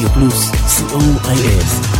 רדיו פלוס, co.il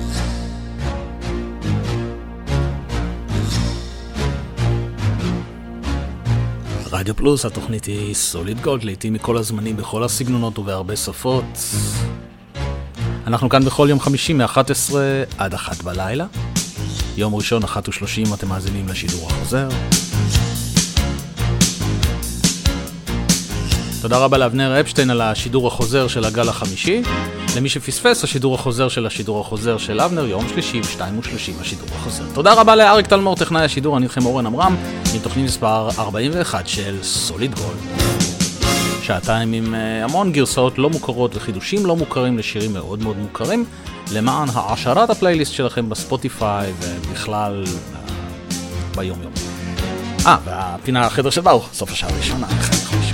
רדיו פלוס, התוכנית היא סוליד גולד, לעיתים מכל הזמנים, בכל הסגנונות ובהרבה שפות. אנחנו כאן בכל יום חמישי מ-11 עד 1 בלילה. יום ראשון, 1 ו-30, אתם מאזינים לשידור החוזר. תודה רבה לאבנר אפשטיין על השידור החוזר של הגל החמישי. למי שפספס, השידור החוזר של השידור החוזר של אבנר, יום שלישי, ב-2 ו-30 השידור החוזר. תודה רבה לאריק טלמור, טכנאי השידור, אני איתכם אורן עמרם, עם תוכנית מספר 41 של סוליד גולד. שעתיים עם uh, המון גרסאות לא מוכרות וחידושים לא מוכרים לשירים מאוד מאוד מוכרים, למען העשרת הפלייליסט שלכם בספוטיפיי ובכלל uh, ביום יום. אה, והפינה החדר של ברוך, סוף השעה הראשונה, חייב לשכוח.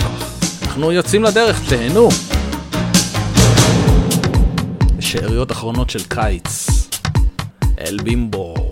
אנחנו יוצאים לדרך, תהנו. שאריות אחרונות של קיץ. אל בימבו.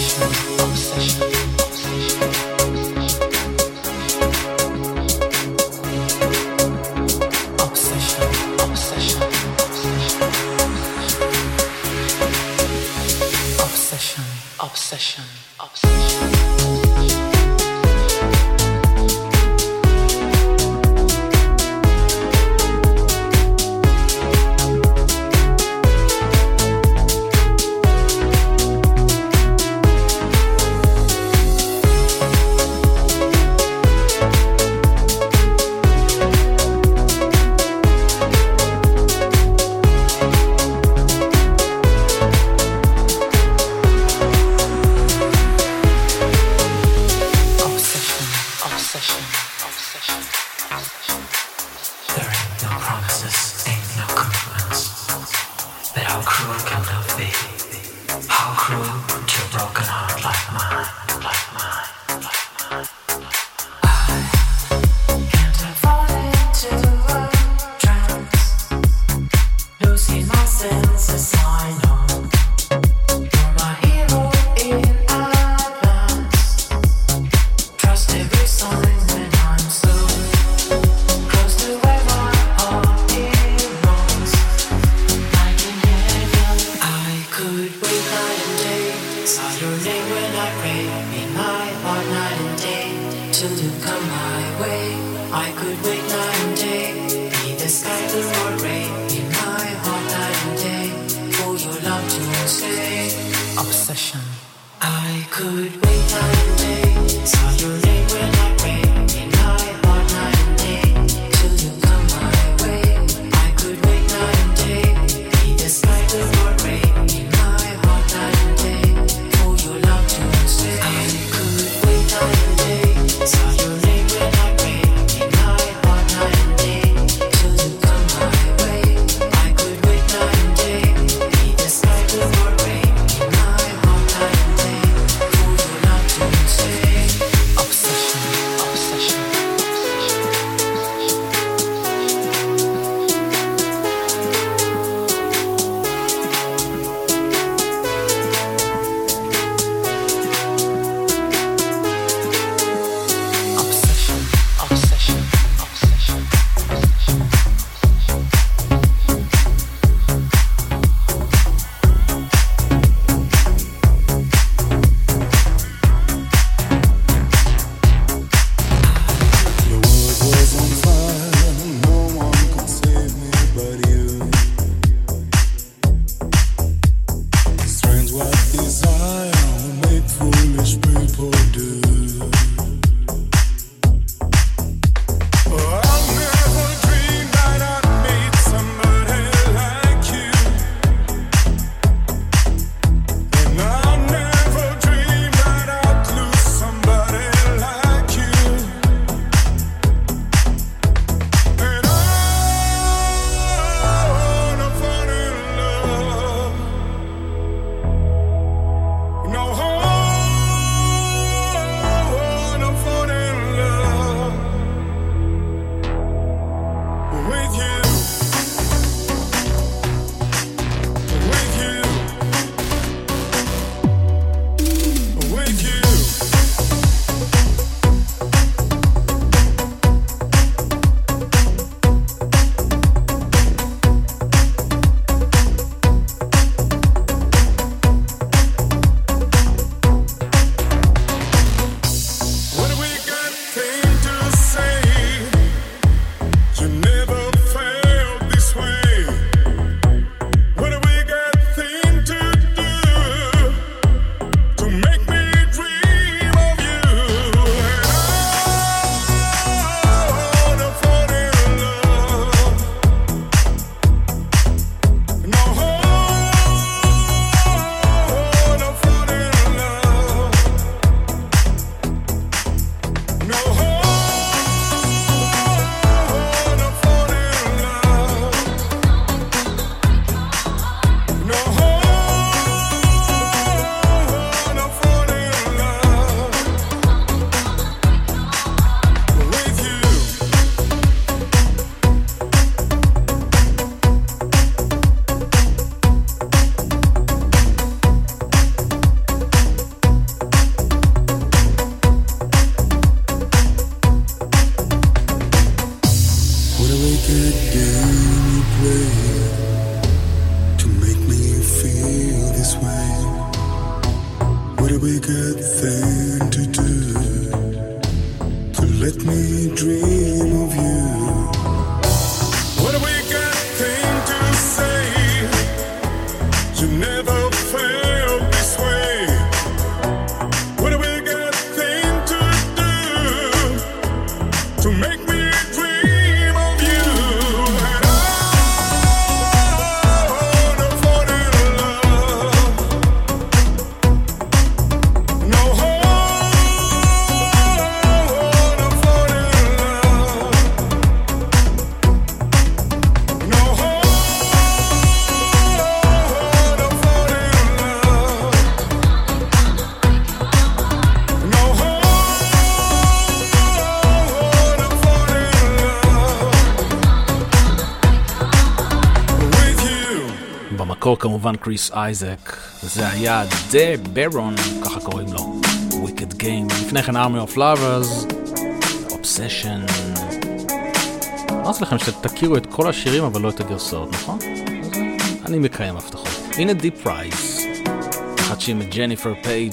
session. כמובן קריס אייזק, זה היה דה ברון, ככה קוראים לו, Wicked Game, לפני כן Army of Lovers, Obsession. אמרתי לכם שתכירו את כל השירים אבל לא את הגרסאות, נכון? אני מקיים הבטחות. הנה דיפ רייס, מחדשים את ג'ניפר פייג'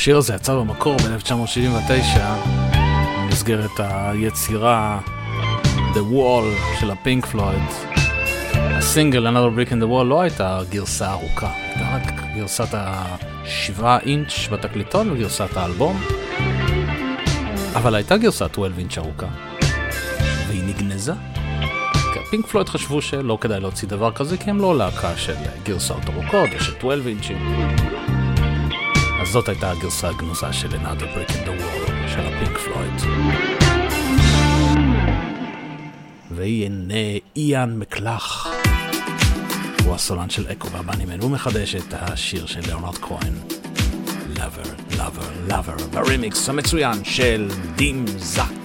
שהשיר הזה יצא במקור ב-1979 במסגרת היצירה The Wall של הפינק פלויד. הסינגל Another Brick in the Wall לא הייתה גרסה ארוכה, הייתה רק גרסת השבעה אינץ' בתקליטון וגרסת האלבום, אבל הייתה גרסת 12 אינץ' ארוכה, והיא נגנזה. פינק פלויד חשבו שלא כדאי להוציא דבר כזה כי הם לא להקה של גרסאות ארוכות או של 12 אינצ'ים. זאת הייתה הגרסה הגנוזה של Another Brick in the Wall של הפינק פלויד. והנה איאן מקלח. הוא הסולן של אקו והבנימן, הוא מחדש את השיר של ליאונרד כהן. Lover, Lover, Lover, ברימיקס המצוין של דים זאק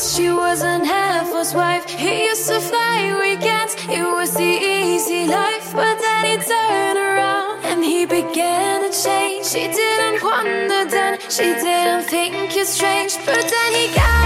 guess she was an helpful's wife. He used to fly weekends, it was the easy life. But then he turned around and he began to change. She didn't wonder then, she didn't think you strange. But then he got.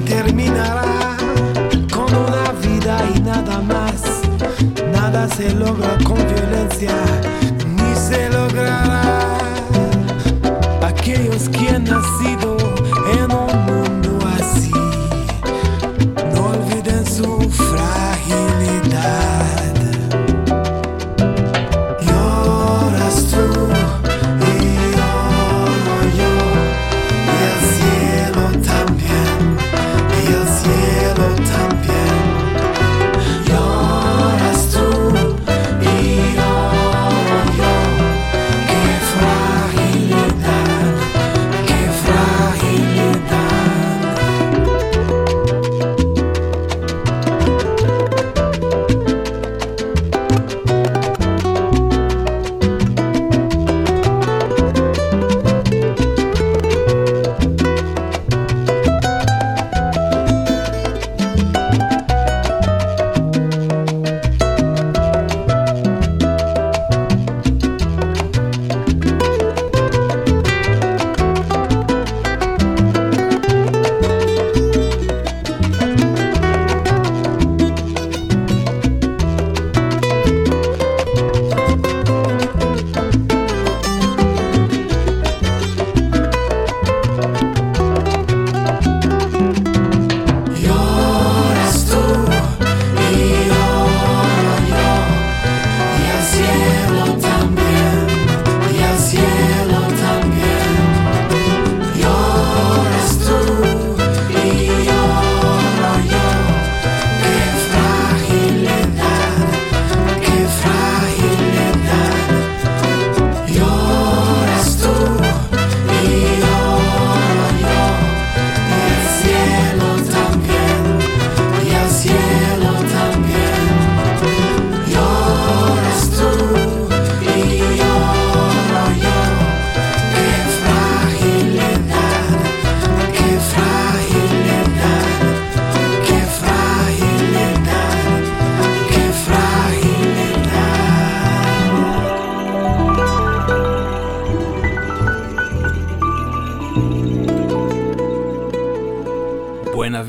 terminará con una vida y nada más. Nada se logra con violencia, ni se logrará. Aquellos que han nacido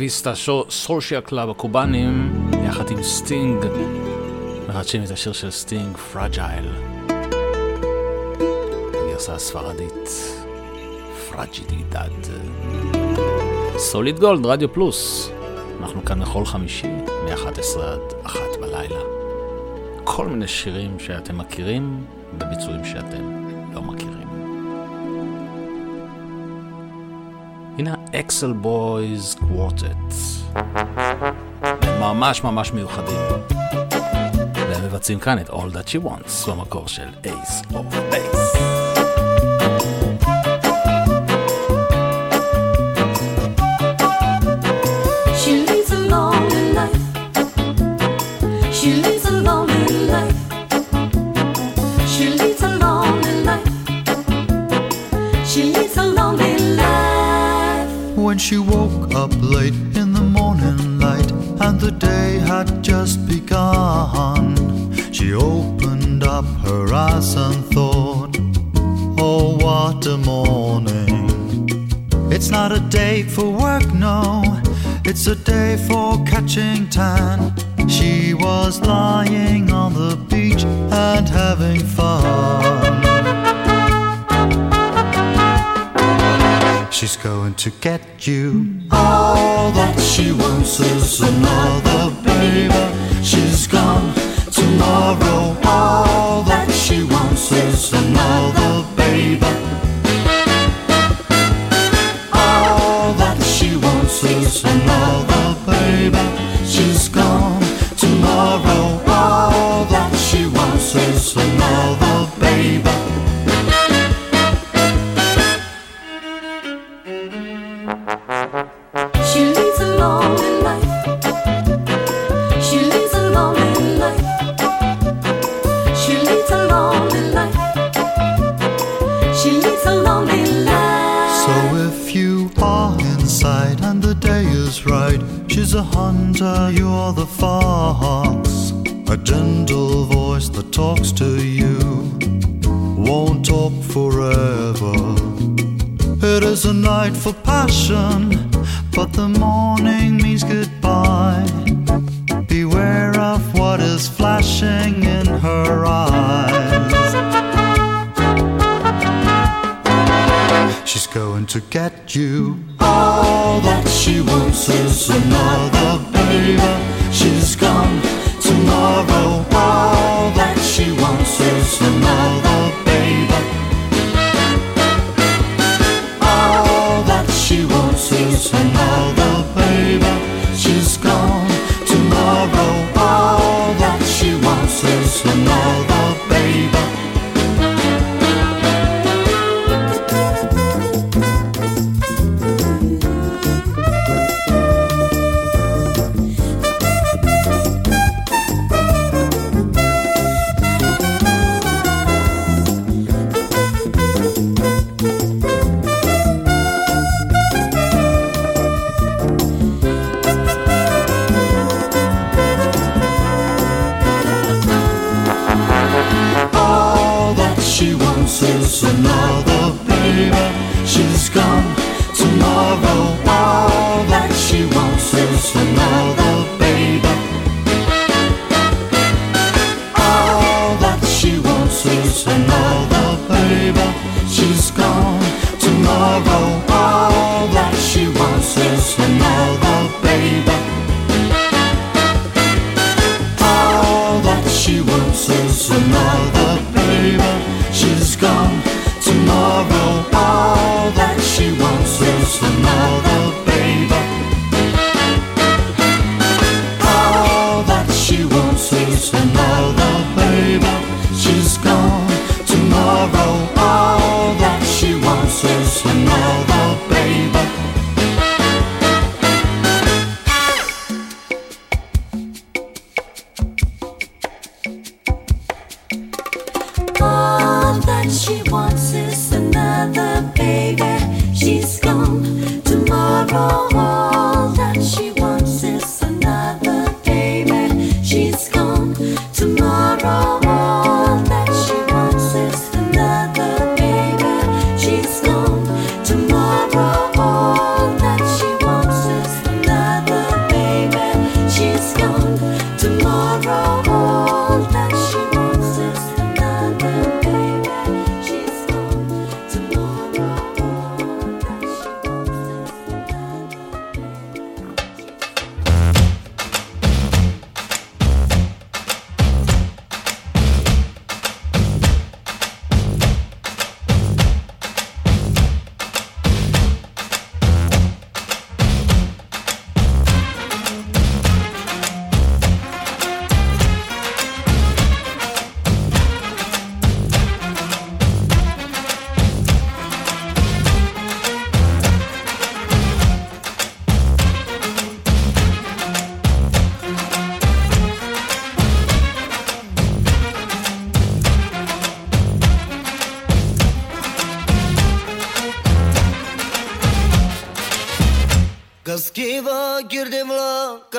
Vista Social Club הקובאנים, יחד עם סטינג, מחדשים את השיר של סטינג, Fragile. הגרסה הספרדית, Fragilidad. Solid Gold, רדיו פלוס. אנחנו כאן לכל חמישי, מ-11 עד 1 בלילה. כל מיני שירים שאתם מכירים, וביצועים שאתם לא מכירים. הנה האקסל בויז קוורטט. ממש ממש מיוחדים. והם מבצעים כאן את All That She Wants במקור של Ace of get you. All that she wants is another baby. She's gone tomorrow. All that she wants is another baby.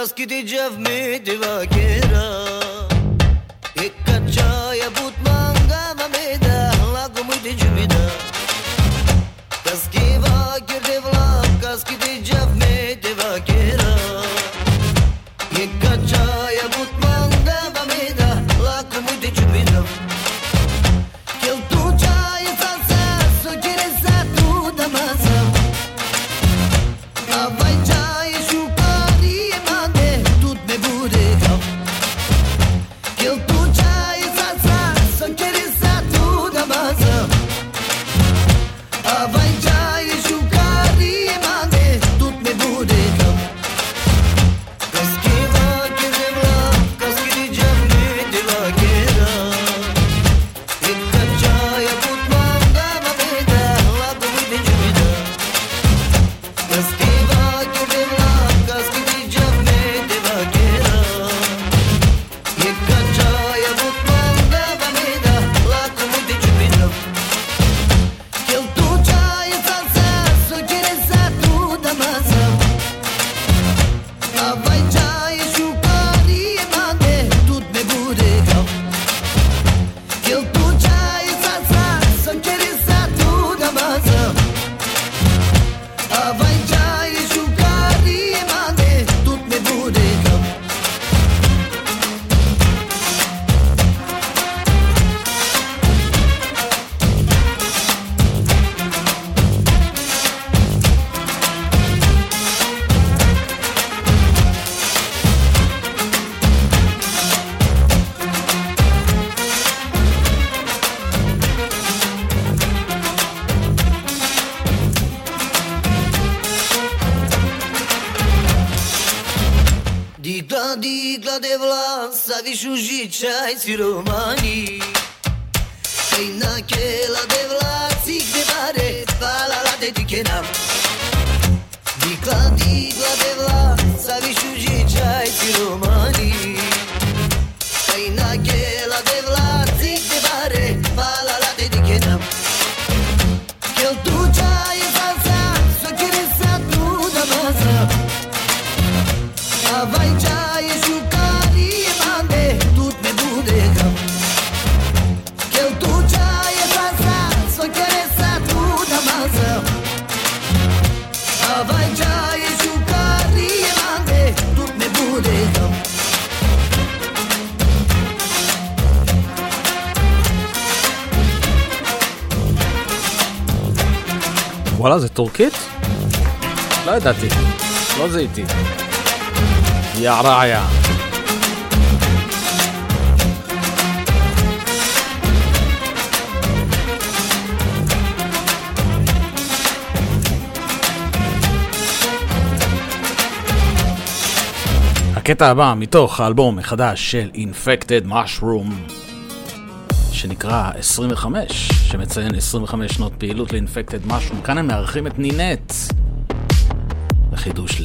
Biraz gideceğim mi divak zero. الرعايا הקטע הבא מתוך האלבום החדש של Infected Mushroom שנקרא 25, שמציין 25 שנות פעילות ל-Infected Mushroom. כאן הם מארחים את נינט לחידוש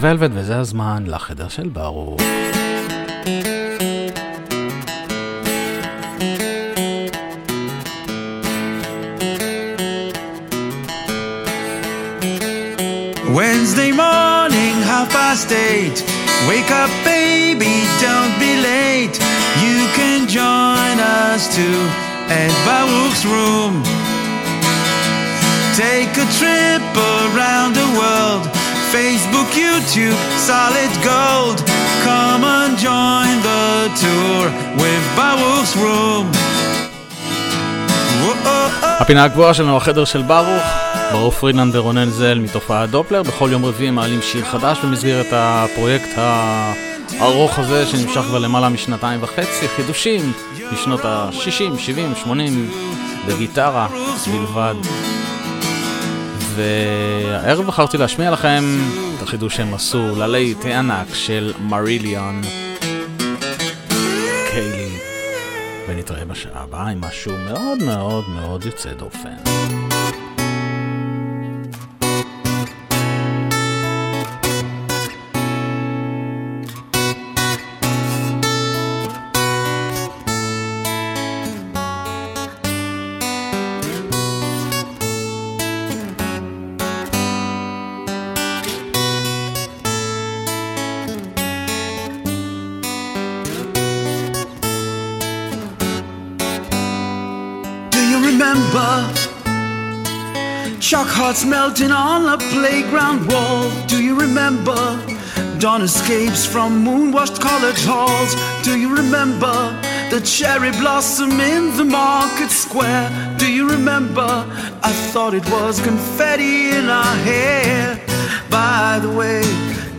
ולווט, וזה הזמן לחדר של ברוך. Wednesday morning, half past eight. Wake up, baby, don't be late. You can join us too at Baruch's room. Take a trip around the world. Facebook, YouTube, solid gold. Come and join the tour with Baruch's room. הפינה הקבועה שלנו, החדר של ברוך, ברוך פרידלנד ורונן זל מתופעת דופלר. בכל יום רביעי מעלים שיר חדש במסגרת הפרויקט הארוך הזה שנמשך כבר למעלה משנתיים וחצי. חידושים משנות ה-60, 70, 80 בגיטרה בלבד. והערב בחרתי להשמיע לכם את החידוש שהם עשו ללהיט הענק של מריליון קיילי. ונתראה בשעה הבאה עם משהו מאוד מאוד מאוד יוצא דופן. Shock hearts melting on a playground wall. Do you remember? Dawn escapes from moon washed college halls. Do you remember? The cherry blossom in the market square. Do you remember? I thought it was confetti in our hair. By the way,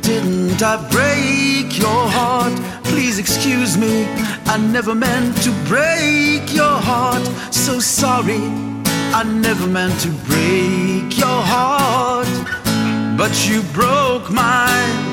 didn't I break your heart? Please excuse me, I never meant to break your heart. So sorry. I never meant to break your heart, but you broke mine.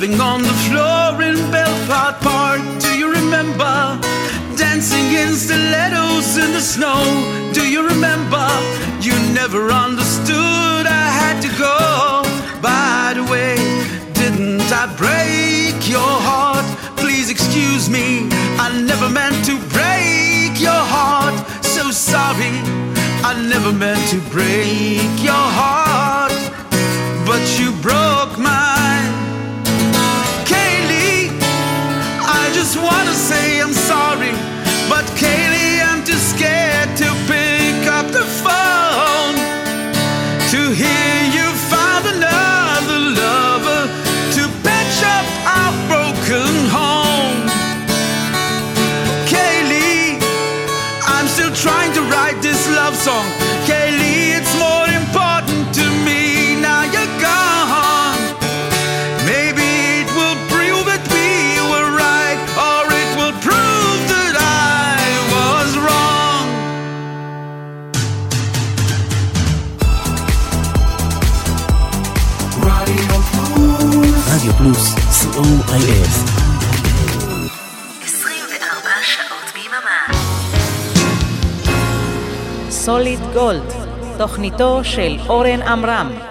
Loving on the floor in Belfast Park. Do you remember? Dancing in stilettos in the snow. Do you remember? You never understood I had to go. By the way, didn't I break your heart? Please excuse me, I never meant to break your heart. So sorry, I never meant to break your heart, but you broke mine. סוליד גולד, תוכניתו של אורן עמרם.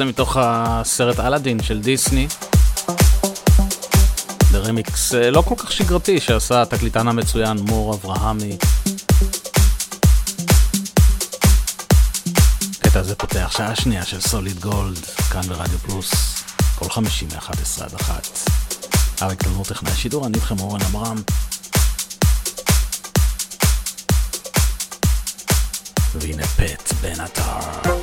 הנושא מתוך הסרט אלאדין של דיסני. ברמיקס אה, לא כל כך שגרתי שעשה התקליטן המצוין מור אברהמי. הקטע הזה פותח שעה שנייה של סוליד גולד, כאן ברדיו פלוס, כל חמישי מ-11 עד 1. אריק תלמור טכנאי שידור, אני איתכם אורן עמרם. והנה פט בן עטר.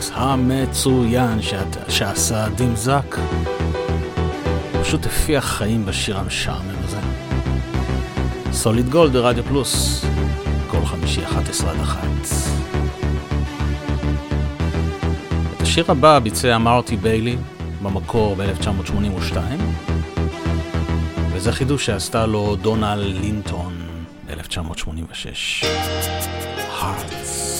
ברימיקס המצוין שאת, שעשה דים זק. פשוט הפיח חיים בשיר המשעמם הזה. סוליד גולד ברדיו פלוס, כל חמישי 11 עד 1. את השיר הבא ביצע מרטי ביילי במקור ב-1982, וזה חידוש שעשתה לו דונל לינטון ב-1986. one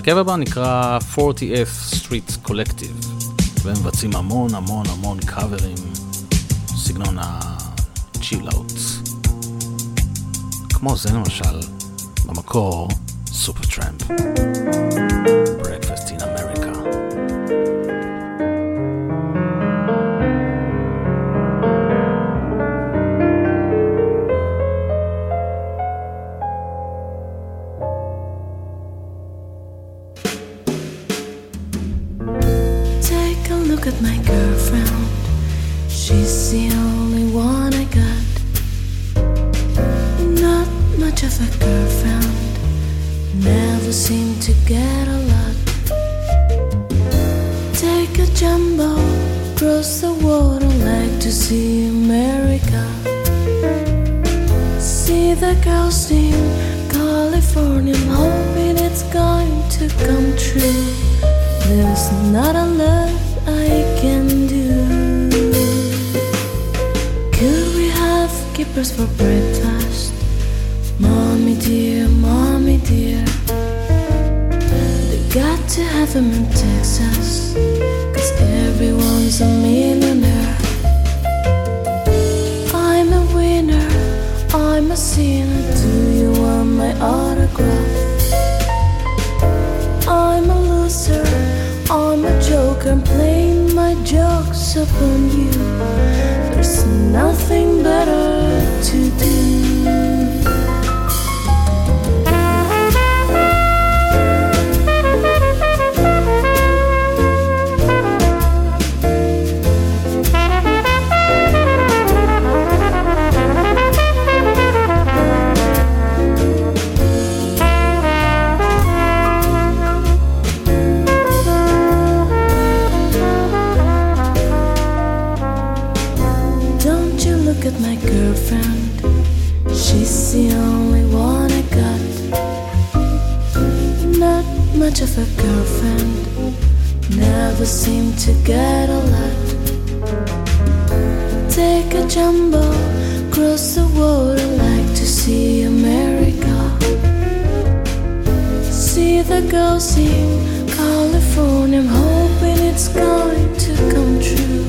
ההרכב הבא נקרא 40F Street Collective, והם מבצעים המון המון המון קאברים, סגנון ה-chill-out. כמו זה למשל, במקור, סופר טראמפ. take a jumbo, cross the water like to see America. See the girls in California, I'm hoping it's going to come true.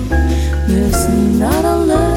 There's not a lot.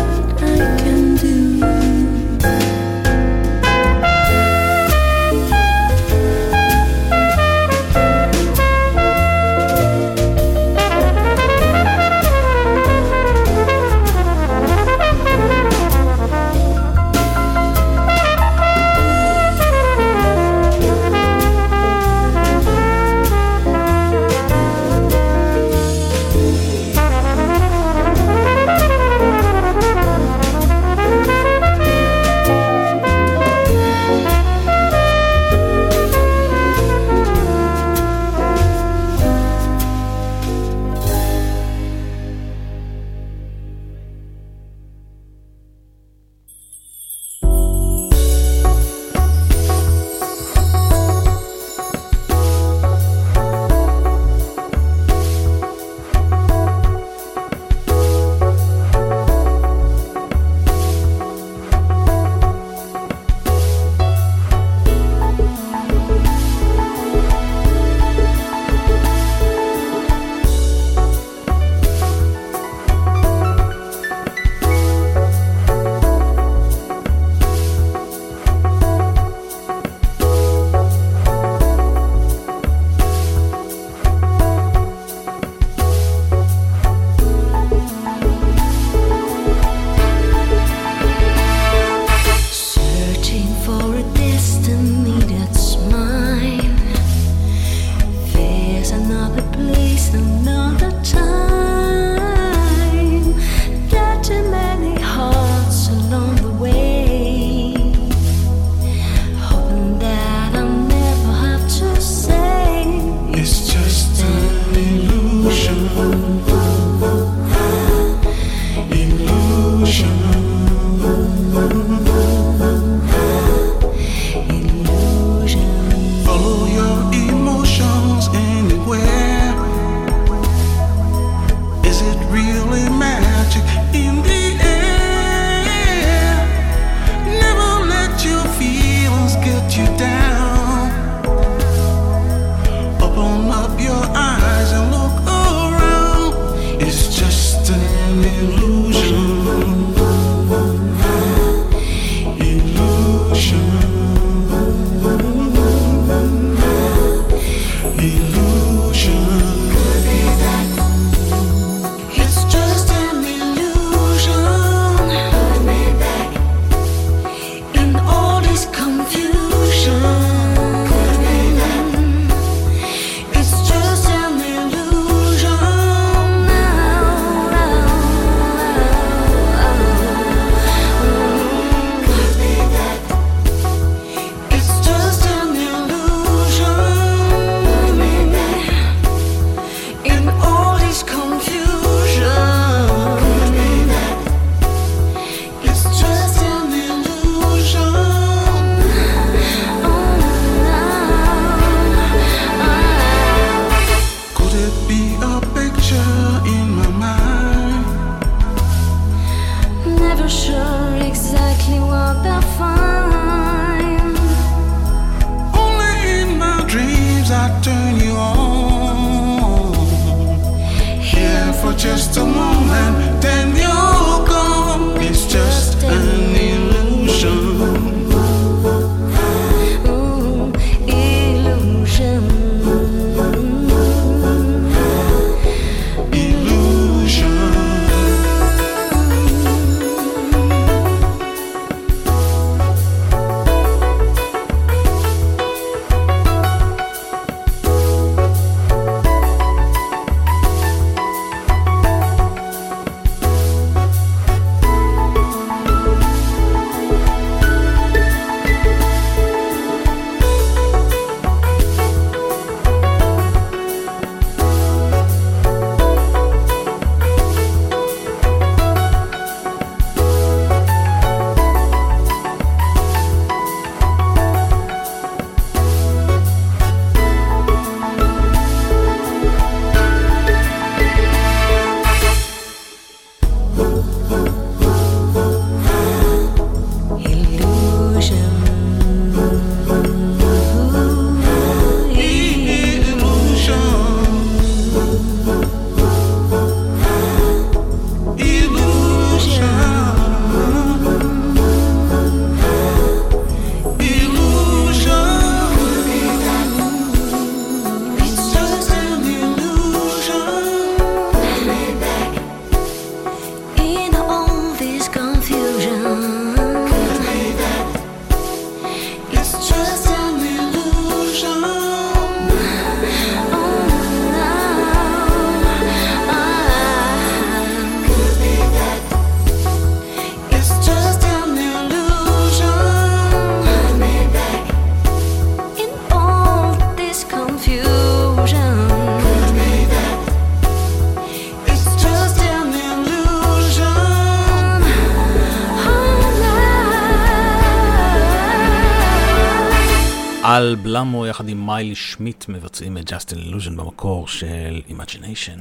שביחד עם מיילי שמיט מבצעים את Just an Illusion במקור של Imagination.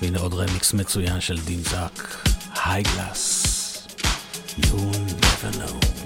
והנה עוד רמיקס מצוין של דין זאק, היי גלאס, You never know.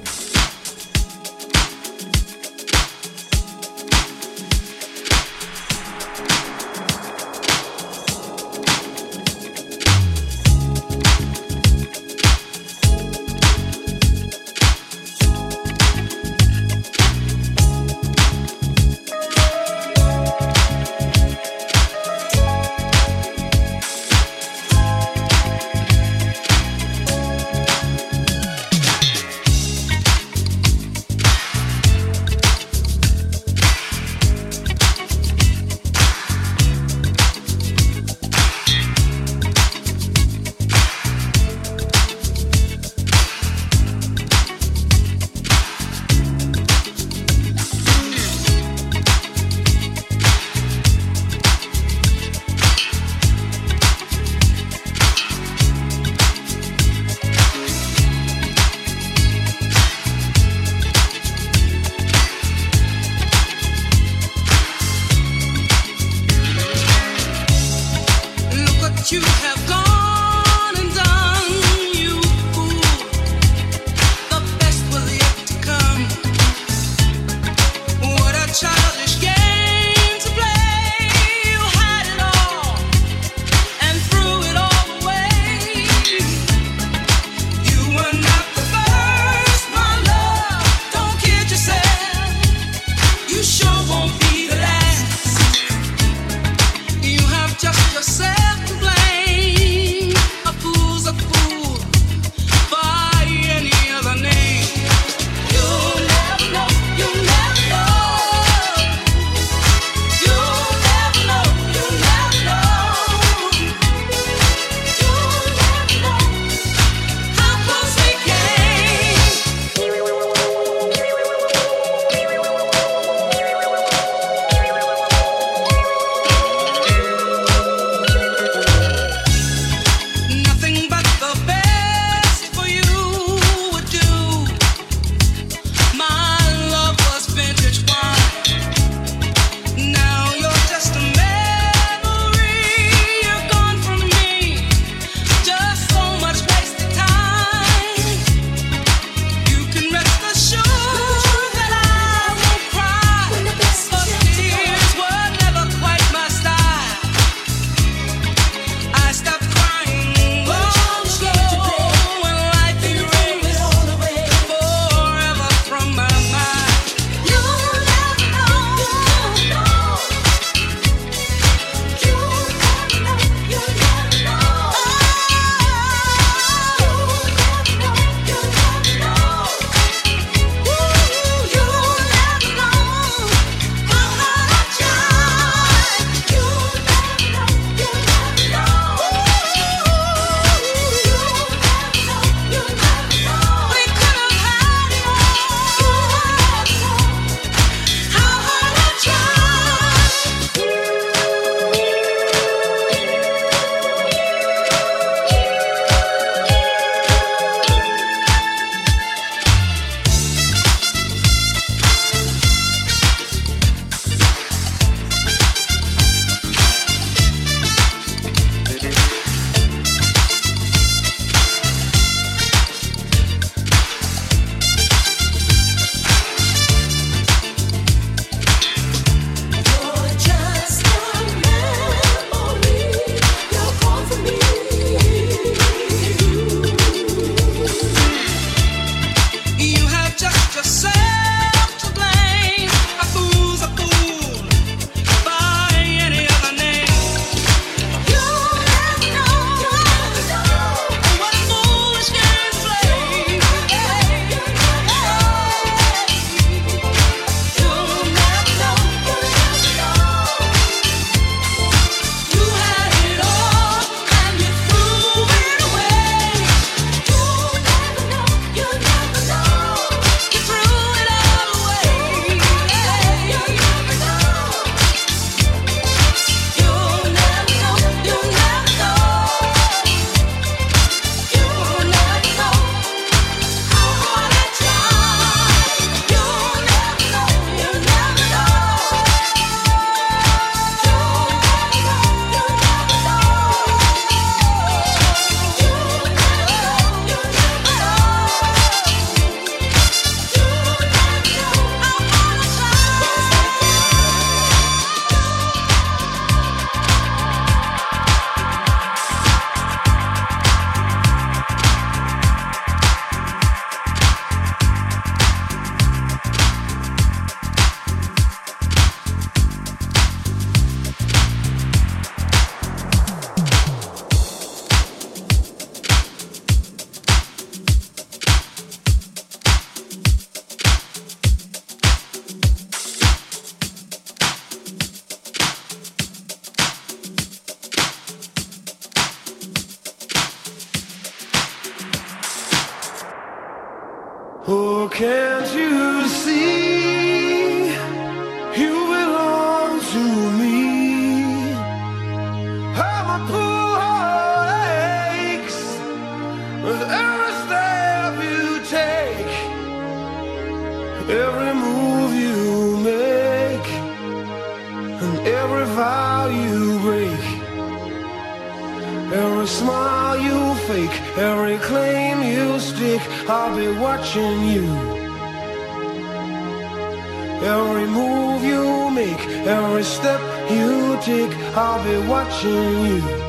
Every step you take, I'll be watching you.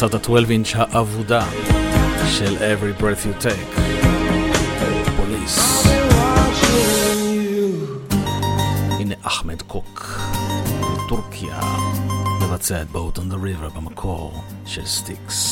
גרסת ה-12 אינץ' האבודה של Every Breath You Take. Police. הנה אחמד קוק, טורקיה, מבצע את Boat on the River במקור של Styx.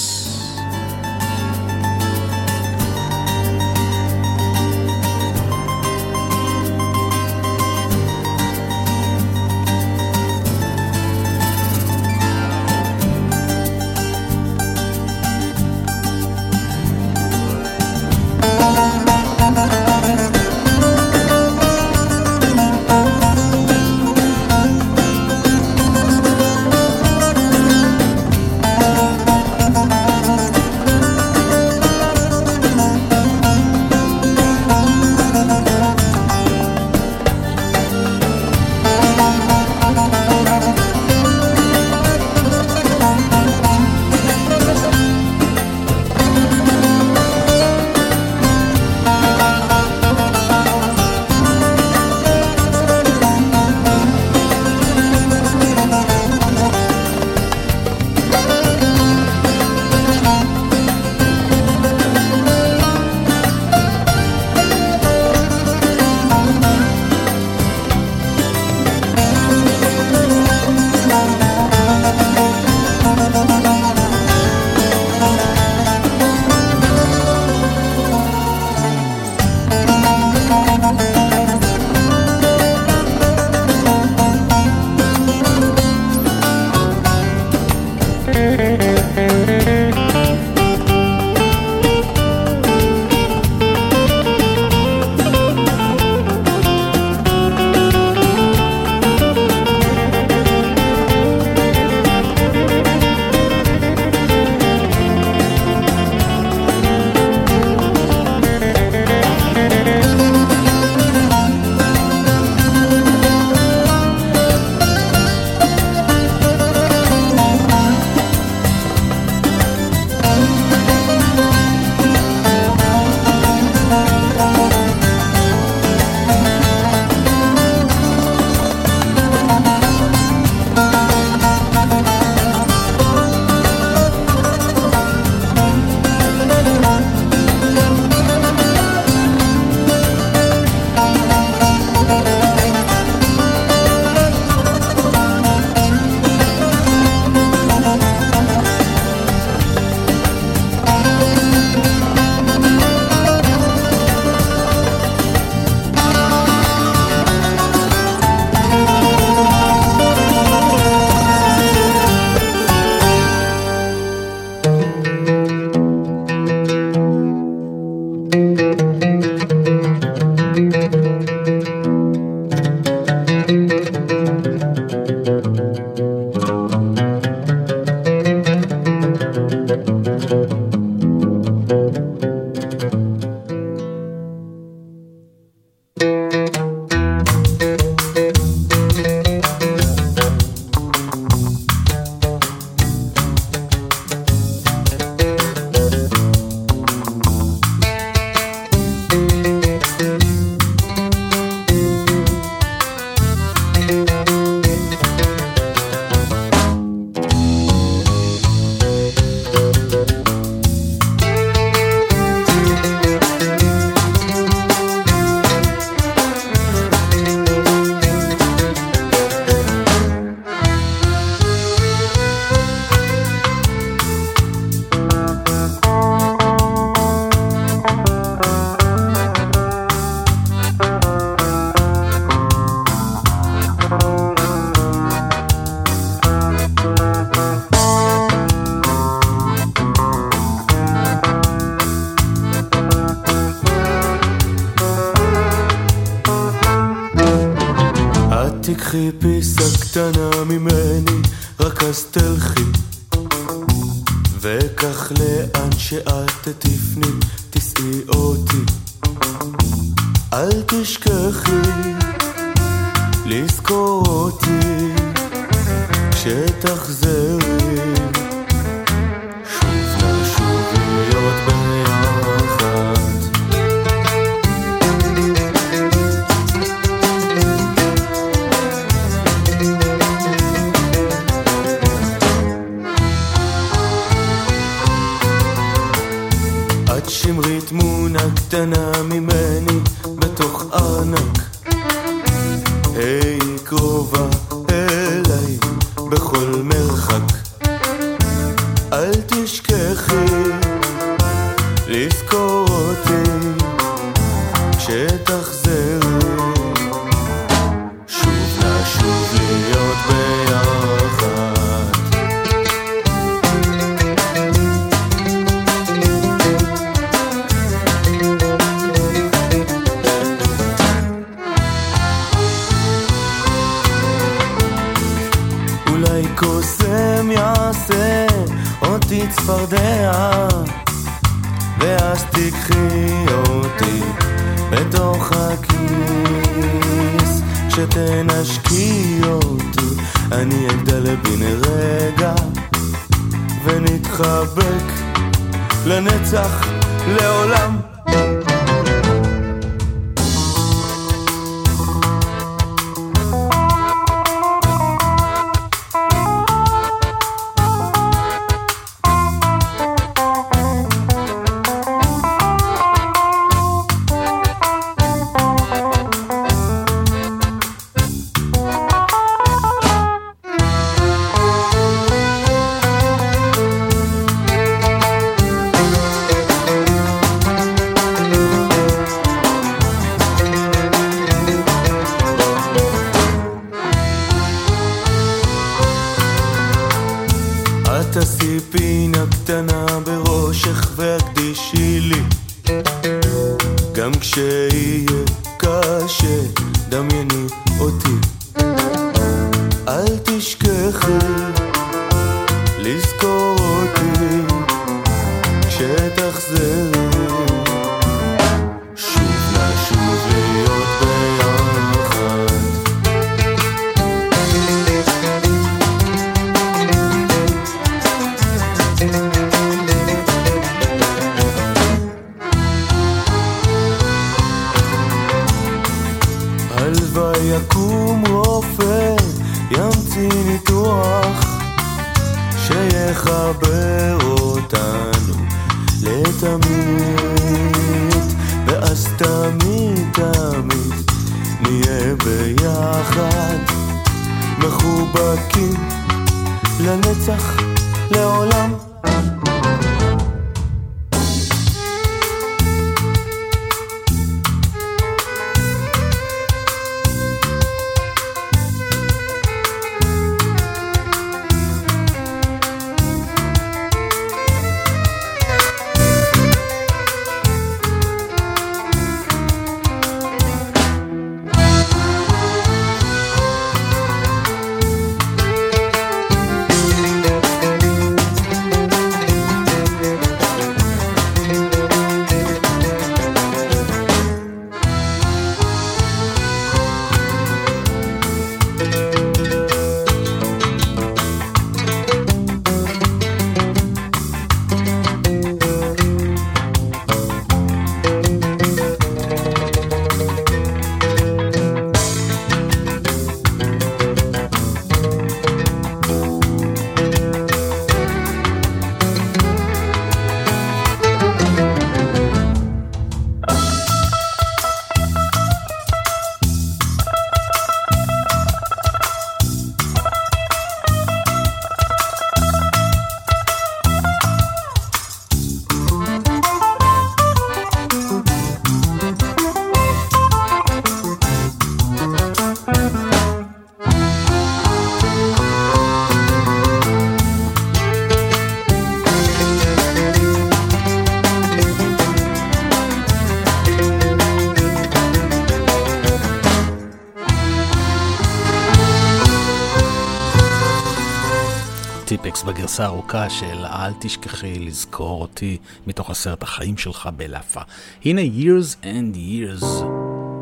גרסה ארוכה של "אל תשכחי לזכור אותי" מתוך הסרט החיים שלך בלאפה. הנה Years and Years,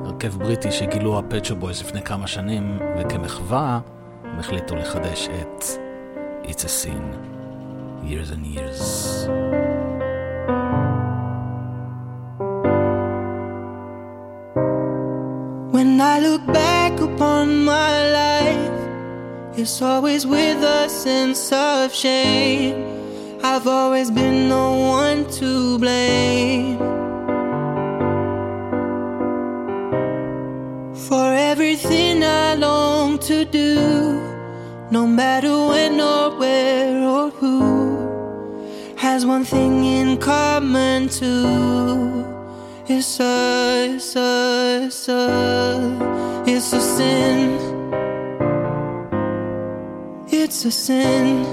הרכב בריטי שגילו הפצ'ו בויז לפני כמה שנים, וכמחווה הם החליטו לחדש את It's a Sin, Years and Years. When I look back It's always with a sense of shame. I've always been the one to blame for everything I long to do, no matter when or where or who. Has one thing in common too. It's a, it's a, it's a, it's a sin. It's a sin.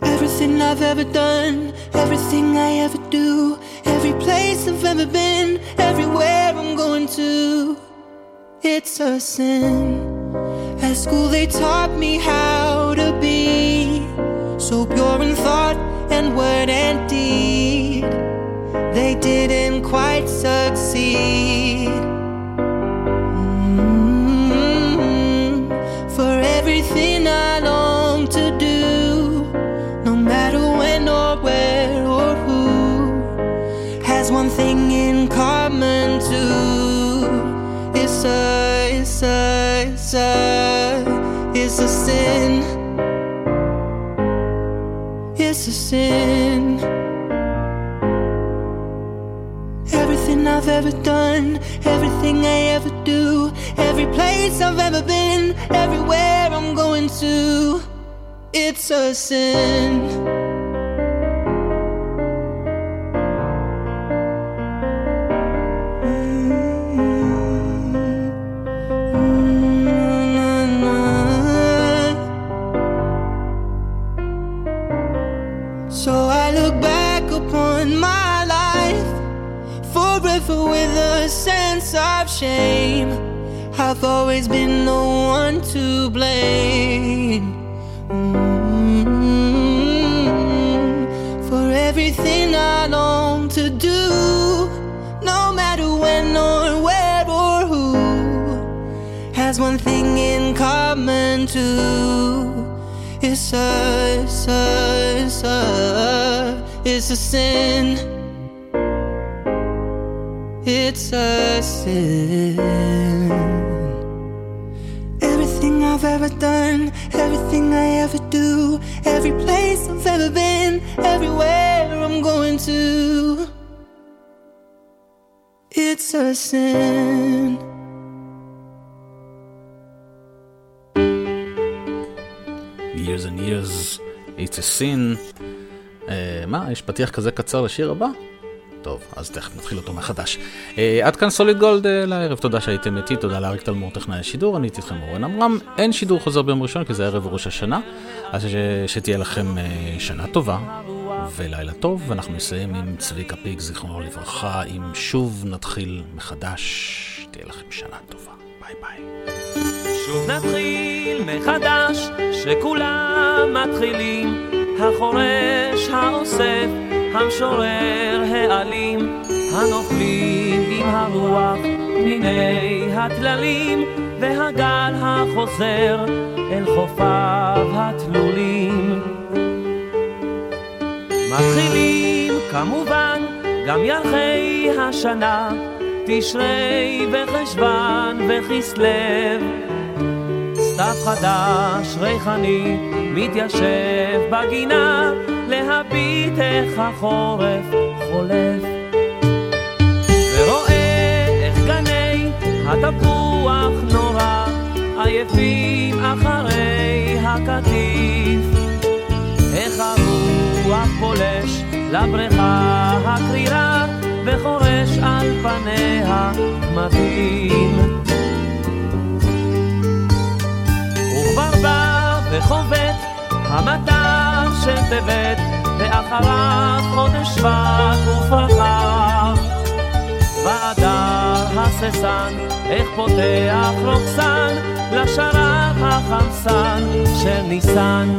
Everything I've ever done, everything I ever do, every place I've ever been, everywhere I'm going to, it's a sin. At school they taught me how to be so pure in thought and word and deed. They didn't quite succeed. It's a, sin. It's a sin. Everything I've ever done, everything I ever do, every place I've ever been, everywhere I'm going to, it's a sin. Always been the one to blame Mm, for everything I long to do, no matter when or where or who has one thing in common too. It's a, it's a, it's a, it's a sin. It's a sin. Do, every place I've ever been, everywhere I'm going to. It's a sin. years and years, it's a sin. אה, מה, יש פתיח כזה קצר לשיר הבא? טוב, אז תכף נתחיל אותו מחדש. אה, עד כאן Solid Gold אה, לערב, תודה שהייתם איתי, תודה לאריק תלמור טכנאי השידור, אני הייתי איתכם אורן עמרם. אין שידור חוזר ביום ראשון כי זה ערב ראש השנה, אז ש... שתהיה לכם אה, שנה טובה ולילה טוב, ואנחנו נסיים עם צביקה פיק, זיכרונו לברכה, אם שוב נתחיל מחדש, תהיה לכם שנה טובה. ביי ביי. שוב נתחיל מחדש, שכולם מתחילים, החורש, האוסף, המשורר, העלים, הנופלים עם הרוח, מיני הטללים, והגל החוזר אל חופיו התלולים. מתחילים כמובן גם ירחי השנה, תשרי וחשוון וכסלו. סתיו חדש, ריחני, מתיישב בגינה, להביט איך החורף חולף. ורואה איך גני התפוח נורא, עייפים אחרי הקטיף. איך הרוח פולש לבריכה הקרירה, וחורש על פניה מבהים. וכבר בא וחובט המטר של טבת, ואחריו חודש שבט ופרחיו. באדר הססן, איך פותח רוקסן, לשרב החמסן של ניסן.